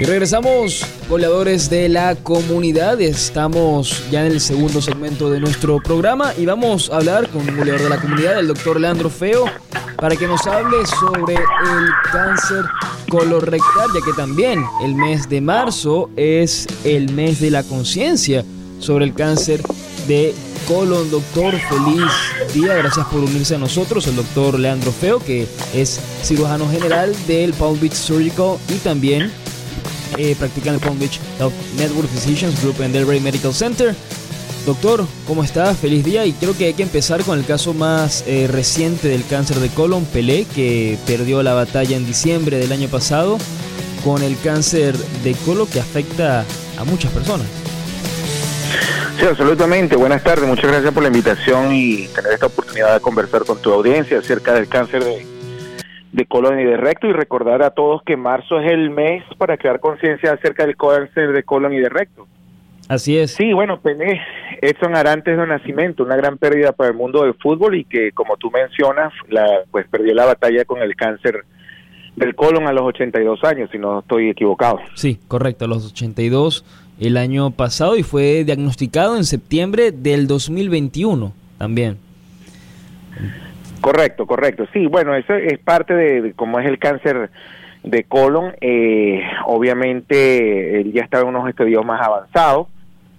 Y regresamos, goleadores de la comunidad. Estamos ya en el segundo segmento de nuestro programa y vamos a hablar con un goleador de la comunidad, el doctor Leandro Feo, para que nos hable sobre el cáncer colorectal, ya que también el mes de marzo es el mes de la conciencia sobre el cáncer de colon. Doctor, feliz día. Gracias por unirse a nosotros. El doctor Leandro Feo, que es cirujano general del Palm Beach Surgical y también eh, practica en el Palm Beach Health Network Physicians Group en Delray Medical Center. Doctor, ¿cómo está? Feliz día y creo que hay que empezar con el caso más eh, reciente del cáncer de colon, Pelé, que perdió la batalla en diciembre del año pasado con el cáncer de colon que afecta a muchas personas. Sí, absolutamente. Buenas tardes. Muchas gracias por la invitación y tener esta oportunidad de conversar con tu audiencia acerca del cáncer de, de colon y de recto y recordar a todos que marzo es el mes para crear conciencia acerca del cáncer de colon y de recto. Así es. Sí, bueno, Pelé, Edson Arantes de nacimiento, una gran pérdida para el mundo del fútbol y que, como tú mencionas, la, pues perdió la batalla con el cáncer del colon a los 82 años, si no estoy equivocado. Sí, correcto, a los 82 el año pasado y fue diagnosticado en septiembre del 2021 también. Correcto, correcto. Sí, bueno, eso es parte de, cómo es el cáncer de colon. Eh, obviamente, él ya estaba en unos estudios más avanzados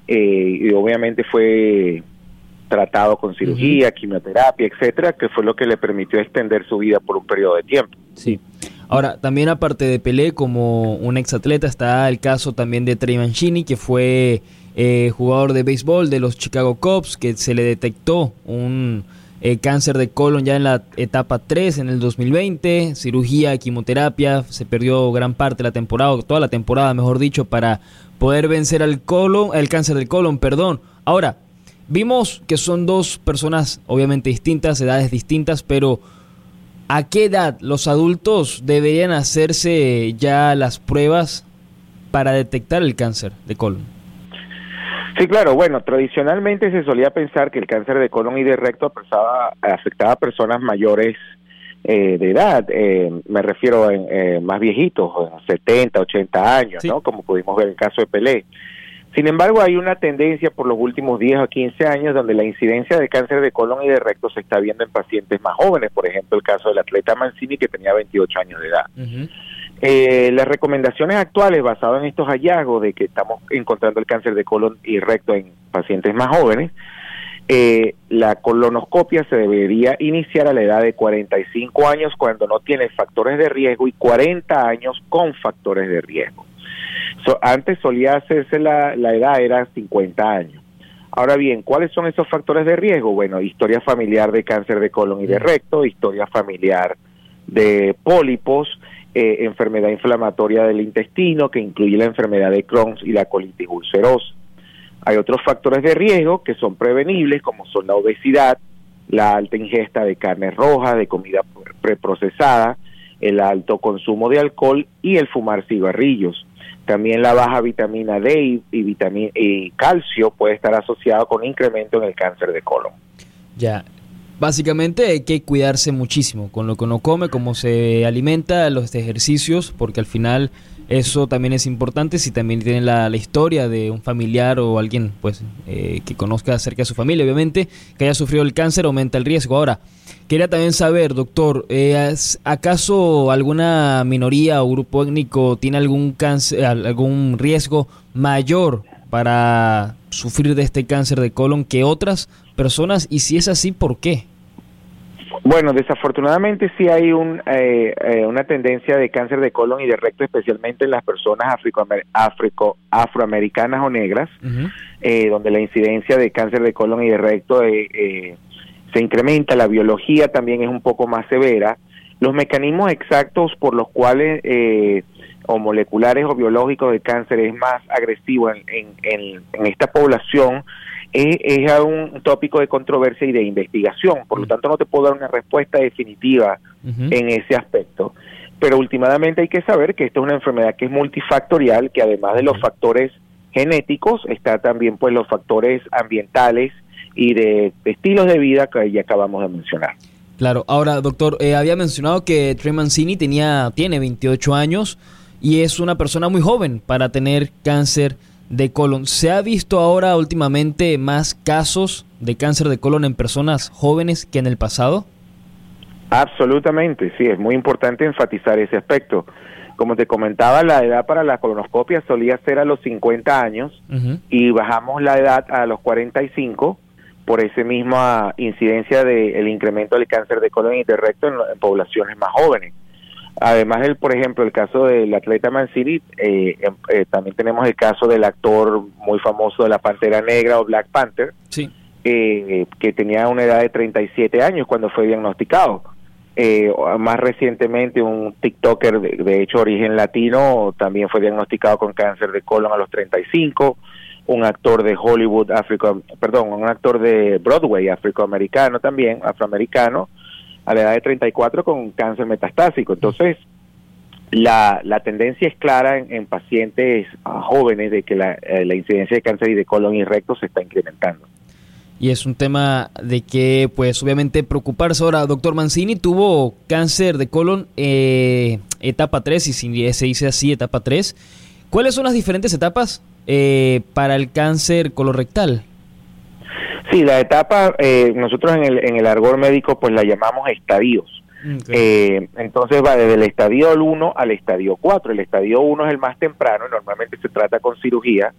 eh, y obviamente fue tratado con cirugía, quimioterapia, etcétera, que fue lo que le permitió extender su vida por un periodo de tiempo. Sí. Ahora, también aparte de Pelé, como un exatleta, está el caso también de Trey Mancini, que fue eh, jugador de béisbol de los Chicago Cubs, que se le detectó un eh, cáncer de colon ya en la etapa 3 en el 2020, cirugía, quimioterapia, se perdió gran parte de la temporada, toda la temporada, mejor dicho, para poder vencer al colon, el cáncer del colon, perdón. Ahora, vimos que son dos personas obviamente distintas, edades distintas, pero ¿a qué edad los adultos deberían hacerse ya las pruebas para detectar el cáncer de colon? Sí, claro. Bueno, tradicionalmente se solía pensar que el cáncer de colon y de recto afectaba, afectaba a personas mayores eh, de edad. Eh, me refiero a eh, más viejitos, 70, 80 años, ¿no? Como pudimos ver en el caso de Pelé. Sin embargo, hay una tendencia por los últimos 10 o 15 años donde la incidencia de cáncer de colon y de recto se está viendo en pacientes más jóvenes. Por ejemplo, el caso del atleta Mancini que tenía 28 años de edad. Eh, las recomendaciones actuales basadas en estos hallazgos de que estamos encontrando el cáncer de colon y recto en pacientes más jóvenes, eh, la colonoscopia se debería iniciar a la edad de 45 años cuando no tiene factores de riesgo y 40 años con factores de riesgo. antes solía hacerse la, la edad, era 50 años. Ahora bien, ¿cuáles son esos factores de riesgo? Bueno, historia familiar de cáncer de colon y de recto, historia familiar de pólipos, eh, enfermedad inflamatoria del intestino, que incluye la enfermedad de Crohn y la colitis ulcerosa. Hay otros factores de riesgo que son prevenibles, como son la obesidad, la alta ingesta de carne roja, de comida preprocesada, el alto consumo de alcohol y el fumar cigarrillos. También la baja vitamina D y, vitamina, y calcio puede estar asociado con incremento en el cáncer de colon. Ya, Básicamente hay que cuidarse muchísimo con lo que uno come, cómo se alimenta, los ejercicios, porque al final eso también es importante si también tiene la, historia de un familiar o alguien pues eh, que conozca acerca de su familia, obviamente, que haya sufrido el cáncer aumenta el riesgo. Ahora, quería también saber, doctor, eh, ¿acaso alguna minoría o grupo étnico tiene algún cáncer, algún riesgo mayor para sufrir de este cáncer de colon que otras personas? Y si es así, ¿por qué? Bueno, desafortunadamente sí hay un, eh, eh, una tendencia de cáncer de colon y de recto, especialmente en las personas afroamericanas o negras, eh, donde la incidencia de cáncer de colon y de recto se incrementa, la biología también es un poco más severa. Los mecanismos exactos por los cuales o moleculares o biológicos de cáncer es más agresivo en, en esta población es, un tópico de controversia y de investigación, por lo mm. tanto no te puedo dar una respuesta definitiva en ese aspecto. Pero últimamente hay que saber que esta es una enfermedad que es multifactorial, que además de los factores genéticos, está también pues los factores ambientales y de, estilos de vida que ya acabamos de mencionar. Claro, ahora doctor, eh, había mencionado que Trey Mancini tenía, tiene 28 años y es una persona muy joven para tener cáncer de colon. ¿Se ha visto ahora últimamente más casos de cáncer de colon en personas jóvenes que en el pasado? Absolutamente, sí, es muy importante enfatizar ese aspecto. Como te comentaba, la edad para la colonoscopia solía ser a los 50 años y bajamos la edad a los 45 por esa misma incidencia del incremento del cáncer de colon y de recto en, poblaciones más jóvenes. Además, el, por ejemplo, el caso del atleta Mancini, eh, em, eh, también tenemos el caso del actor muy famoso de la Pantera Negra o Black Panther, eh, que tenía una edad de 37 años cuando fue diagnosticado. más recientemente, un TikToker de, de hecho origen latino también fue diagnosticado con cáncer de colon a los 35 un actor de Hollywood afro, perdón, un actor de Broadway afroamericano también, afroamericano, a la edad de 34 con cáncer metastásico. Entonces, la, la tendencia es clara en, pacientes jóvenes de que la, eh, la, incidencia de cáncer y de colon y recto se está incrementando. Y es un tema de que, pues, obviamente preocuparse. Ahora, doctor Mancini tuvo cáncer de colon eh, etapa 3, y si se dice así, etapa 3. ¿Cuáles son las diferentes etapas eh, para el cáncer colorectal? Sí, la etapa, eh, nosotros en el, en el argor médico pues la llamamos estadios. Eh, entonces va desde el estadio 1 al estadio 4. El estadio 1 es el más temprano, normalmente se trata con cirugía.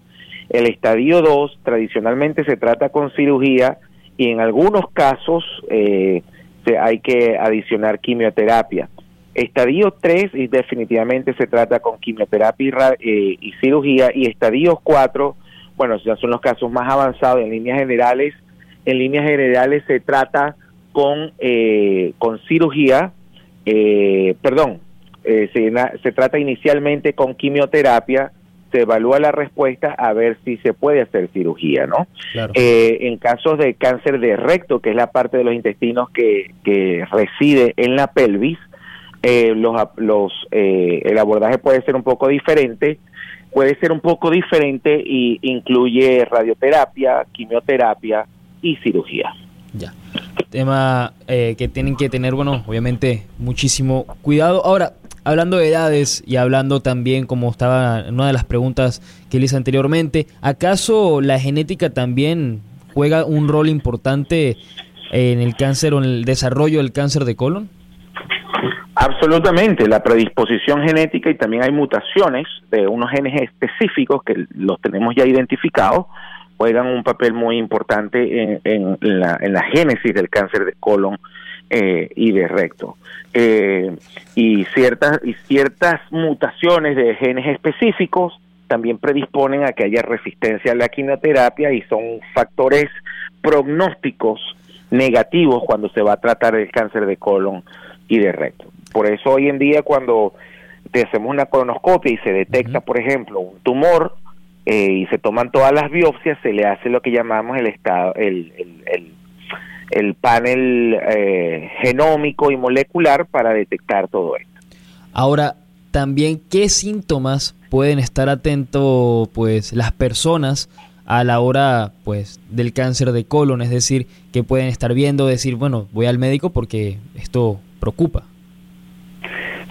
El estadio 2 tradicionalmente se trata con cirugía y en algunos casos eh, se, hay que adicionar quimioterapia. Estadio 3 y definitivamente se trata con quimioterapia y, y cirugía y estadio 4 bueno, ya son los casos más avanzados en líneas generales. En líneas generales se trata con, eh, con cirugía, eh, perdón, eh, se, se, trata inicialmente con quimioterapia, se evalúa la respuesta a ver si se puede hacer cirugía, ¿no? en casos de cáncer de recto, que es la parte de los intestinos que, que reside en la pelvis, los, los, el abordaje puede ser un poco diferente puede ser un poco diferente y incluye radioterapia, quimioterapia y cirugía. Ya. Tema eh, que tienen que tener, bueno, obviamente muchísimo cuidado. Ahora, hablando de edades y hablando también, como estaba en una de las preguntas que le hice anteriormente, ¿acaso la genética también juega un rol importante en el cáncer o en el desarrollo del cáncer de colon? Absolutamente, la predisposición genética y también hay mutaciones de unos genes específicos que los tenemos ya identificados, juegan un papel muy importante en, la, génesis del cáncer de colon eh, y de recto. Eh, y, ciertas, y ciertas mutaciones de genes específicos también predisponen a que haya resistencia a la quimioterapia y son factores prognósticos negativos cuando se va a tratar el cáncer de colon y de recto. Por eso hoy en día cuando te hacemos una colonoscopia y se detecta, por ejemplo, un tumor eh, y se toman todas las biopsias, se le hace lo que llamamos el estado, el, el, el, panel eh, genómico y molecular para detectar todo esto. Ahora, también, ¿qué síntomas pueden estar atentos pues las personas a la hora pues del cáncer de colon? Es decir, que pueden estar viendo, decir, bueno, voy al médico porque esto preocupa.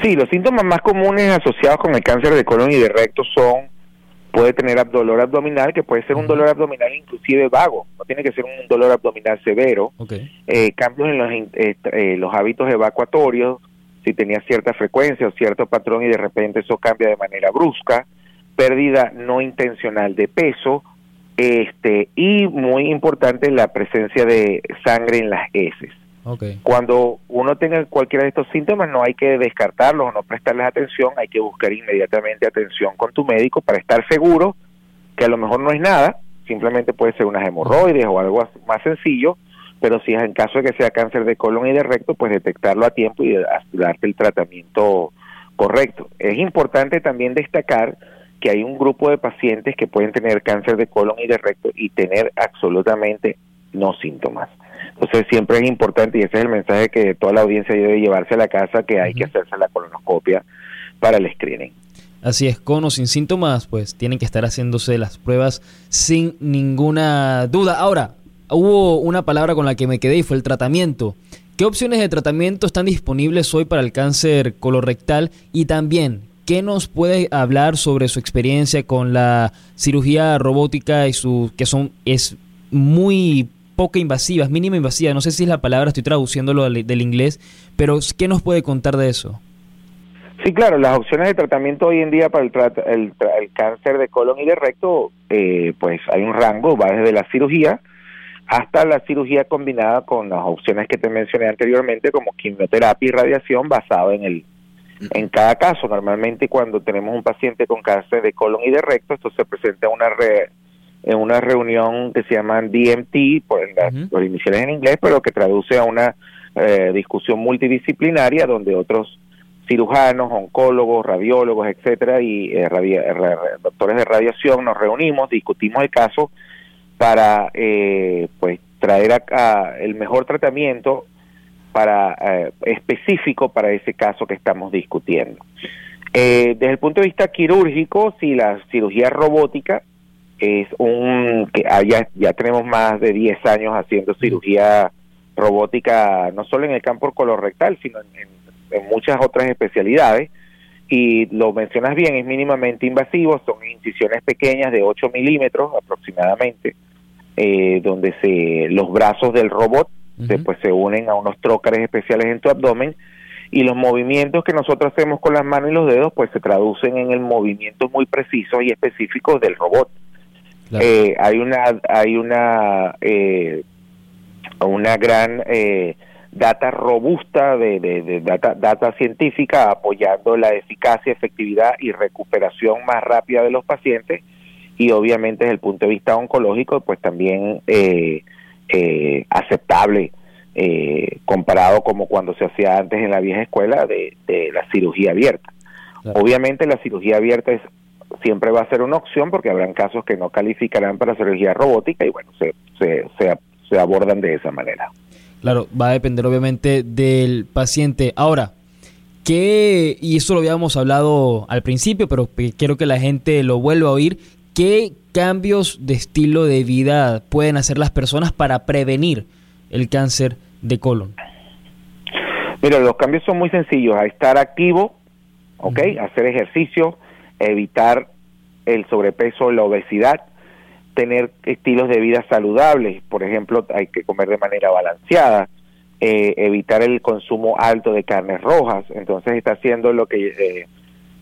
Sí, los síntomas más comunes asociados con el cáncer de colon y de recto son, puede tener dolor abdominal, que puede ser un dolor abdominal inclusive vago, no tiene que ser un dolor abdominal severo, eh, cambios en los, eh, eh, los hábitos evacuatorios, si tenía cierta frecuencia o cierto patrón y de repente eso cambia de manera brusca, pérdida no intencional de peso, este y muy importante la presencia de sangre en las heces. Cuando uno tenga cualquiera de estos síntomas, no hay que descartarlos o no prestarles atención, hay que buscar inmediatamente atención con tu médico para estar seguro que a lo mejor no es nada, simplemente puede ser unas hemorroides o algo más sencillo, pero si es en caso de que sea cáncer de colon y de recto, pues detectarlo a tiempo y darte el tratamiento correcto. Es importante también destacar que hay un grupo de pacientes que pueden tener cáncer de colon y de recto y tener absolutamente no síntomas. Entonces siempre es importante, y ese es el mensaje que toda la audiencia debe llevarse a la casa, que hay que hacerse la colonoscopia para el screening. Así es, con o sin síntomas, pues tienen que estar haciéndose las pruebas sin ninguna duda. Ahora, hubo una palabra con la que me quedé y fue el tratamiento. ¿Qué opciones de tratamiento están disponibles hoy para el cáncer colorectal? Y también, ¿qué nos puede hablar sobre su experiencia con la cirugía robótica y su que son es muy poca invasiva, es mínima invasiva? No sé si es la palabra, estoy traduciéndolo del, inglés, pero ¿qué nos puede contar de eso? Sí, claro, las opciones de tratamiento hoy en día para el, el, cáncer de colon y de recto, eh, pues hay un rango, va desde la cirugía hasta la cirugía combinada con las opciones que te mencioné anteriormente, como quimioterapia y radiación, basado en el en cada caso. Normalmente cuando tenemos un paciente con cáncer de colon y de recto, esto se presenta en una en una reunión que se llama DMT, por las iniciales en inglés, pero que traduce a una eh, discusión multidisciplinaria donde otros cirujanos, oncólogos, radiólogos, etcétera, y eh, doctores de radiación nos reunimos, discutimos el caso para eh, pues traer acá el mejor tratamiento para eh, específico para ese caso que estamos discutiendo. Eh, desde el punto de vista quirúrgico, si la cirugía robótica es un que haya, ya tenemos más de 10 años haciendo cirugía robótica no solo en el campo colorectal, sino en, en muchas otras especialidades. Y lo mencionas bien, es mínimamente invasivo, son incisiones pequeñas de 8 milímetros aproximadamente, eh, donde se los brazos del robot se, pues se unen a unos trócares especiales en tu abdomen y los movimientos que nosotros hacemos con las manos y los dedos pues se traducen en el movimiento muy preciso y específico del robot. Eh, hay una hay una eh, una gran eh, data robusta de, de, data, data científica apoyando la eficacia, efectividad y recuperación más rápida de los pacientes y obviamente desde el punto de vista oncológico, pues también eh, eh, aceptable eh, comparado como cuando se hacía antes en la vieja escuela de, la cirugía abierta. Obviamente la cirugía abierta es siempre va a ser una opción porque habrán casos que no calificarán para cirugía robótica y bueno, se, se, se, se abordan de esa manera. Claro, va a depender obviamente del paciente. Ahora, ¿qué, y eso lo habíamos hablado al principio, pero quiero que la gente lo vuelva a oír, ¿Qué cambios de estilo de vida pueden hacer las personas para prevenir el cáncer de colon? Mira, los cambios son muy sencillos. A estar activo, ¿ok? Hacer ejercicio, evitar el sobrepeso, la obesidad, tener estilos de vida saludables. Por ejemplo, hay que comer de manera balanceada, eh, evitar el consumo alto de carnes rojas. Entonces está haciendo lo que... Eh,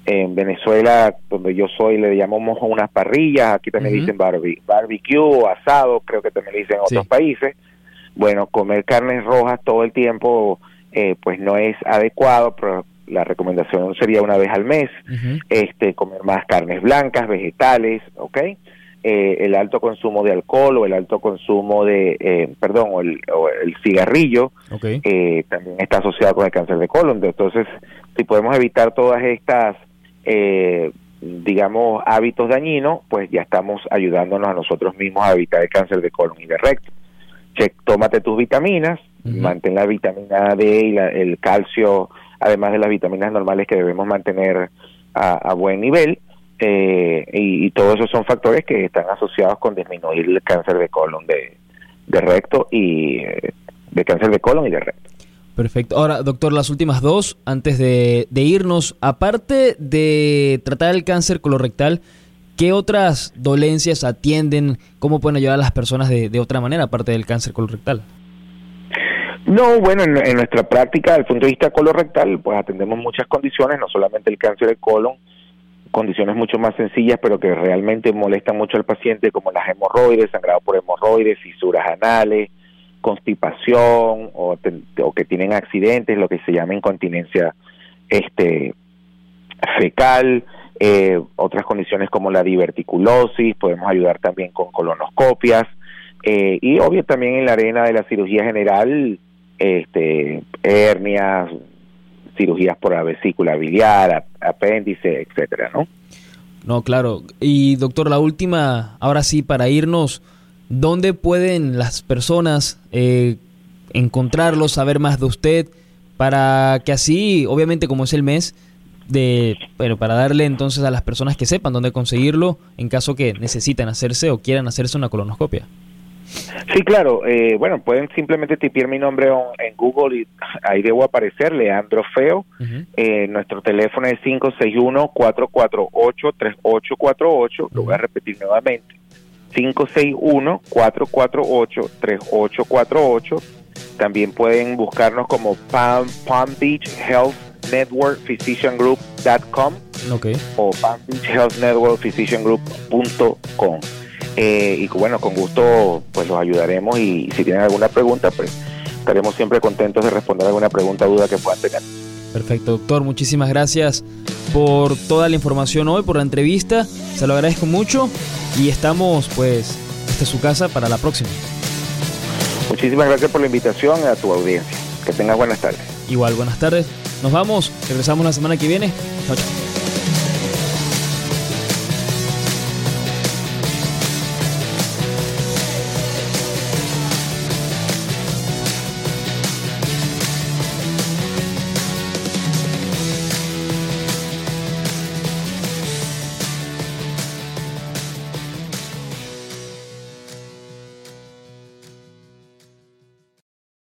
en Venezuela, donde yo soy, le llamamos unas parrillas, aquí también dicen barbecue, asado, creo que también dicen en otros países. Bueno, comer carnes rojas todo el tiempo, eh, pues no es adecuado, pero la recomendación sería una vez al mes, este, comer más carnes blancas, vegetales, ¿ok? Eh, el alto consumo de alcohol o el alto consumo de, eh, perdón, o el, cigarrillo también está asociado con el cáncer de colon. Entonces, si podemos evitar todas estas eh, digamos, hábitos dañinos, pues ya estamos ayudándonos a nosotros mismos a evitar el cáncer de colon y de recto. Che, tómate tus vitaminas, mantén la vitamina D y el calcio, además de las vitaminas normales que debemos mantener a, buen nivel. Eh, y, todos esos son factores que están asociados con disminuir el cáncer de colon de, de recto y eh, de cáncer de colon y de recto. Perfecto. Ahora, doctor, las últimas dos, antes de, irnos, aparte de tratar el cáncer colorectal, ¿qué otras dolencias atienden? ¿Cómo pueden ayudar a las personas de, otra manera, aparte del cáncer colorectal? No, bueno, en, nuestra práctica, desde el punto de vista colorectal, pues atendemos muchas condiciones, no solamente el cáncer de colon, condiciones mucho más sencillas, pero que realmente molestan mucho al paciente, como las hemorroides, sangrado por hemorroides, fisuras anales, constipación o, que tienen accidentes, lo que se llama incontinencia este, fecal, eh, otras condiciones como la diverticulosis, podemos ayudar también con colonoscopias eh, y obvio también en la arena de la cirugía general, este, hernias, cirugías por la vesícula biliar, apéndice, etcétera, ¿no? No, claro. Y doctor, la última, ahora sí, para irnos, ¿Dónde pueden las personas eh, encontrarlo, saber más de usted? Para que así, obviamente como es el mes, de, bueno, para darle entonces a las personas que sepan dónde conseguirlo en caso que necesiten hacerse o quieran hacerse una colonoscopia. Sí, claro. Eh, bueno, pueden simplemente tipear mi nombre en Google y ahí debo aparecer, Leandro Feo. eh, nuestro teléfono es 561-448-3848. Lo voy a repetir nuevamente. 561-448-3848. También pueden buscarnos como Palm, Palm Beach Health Network Physician Group.com okay. o Palm Beach Health Network Physician Group.com. Eh, y bueno, con gusto pues los ayudaremos y si tienen alguna pregunta, pues estaremos siempre contentos de responder alguna pregunta o duda que puedan tener. Perfecto, doctor. Muchísimas gracias por toda la información hoy, por la entrevista. Se lo agradezco mucho y estamos pues hasta su casa para la próxima. Muchísimas gracias por la invitación a tu audiencia. Que tengas buenas tardes. Igual, buenas tardes. Nos vamos, regresamos la semana que viene. Chao, chao.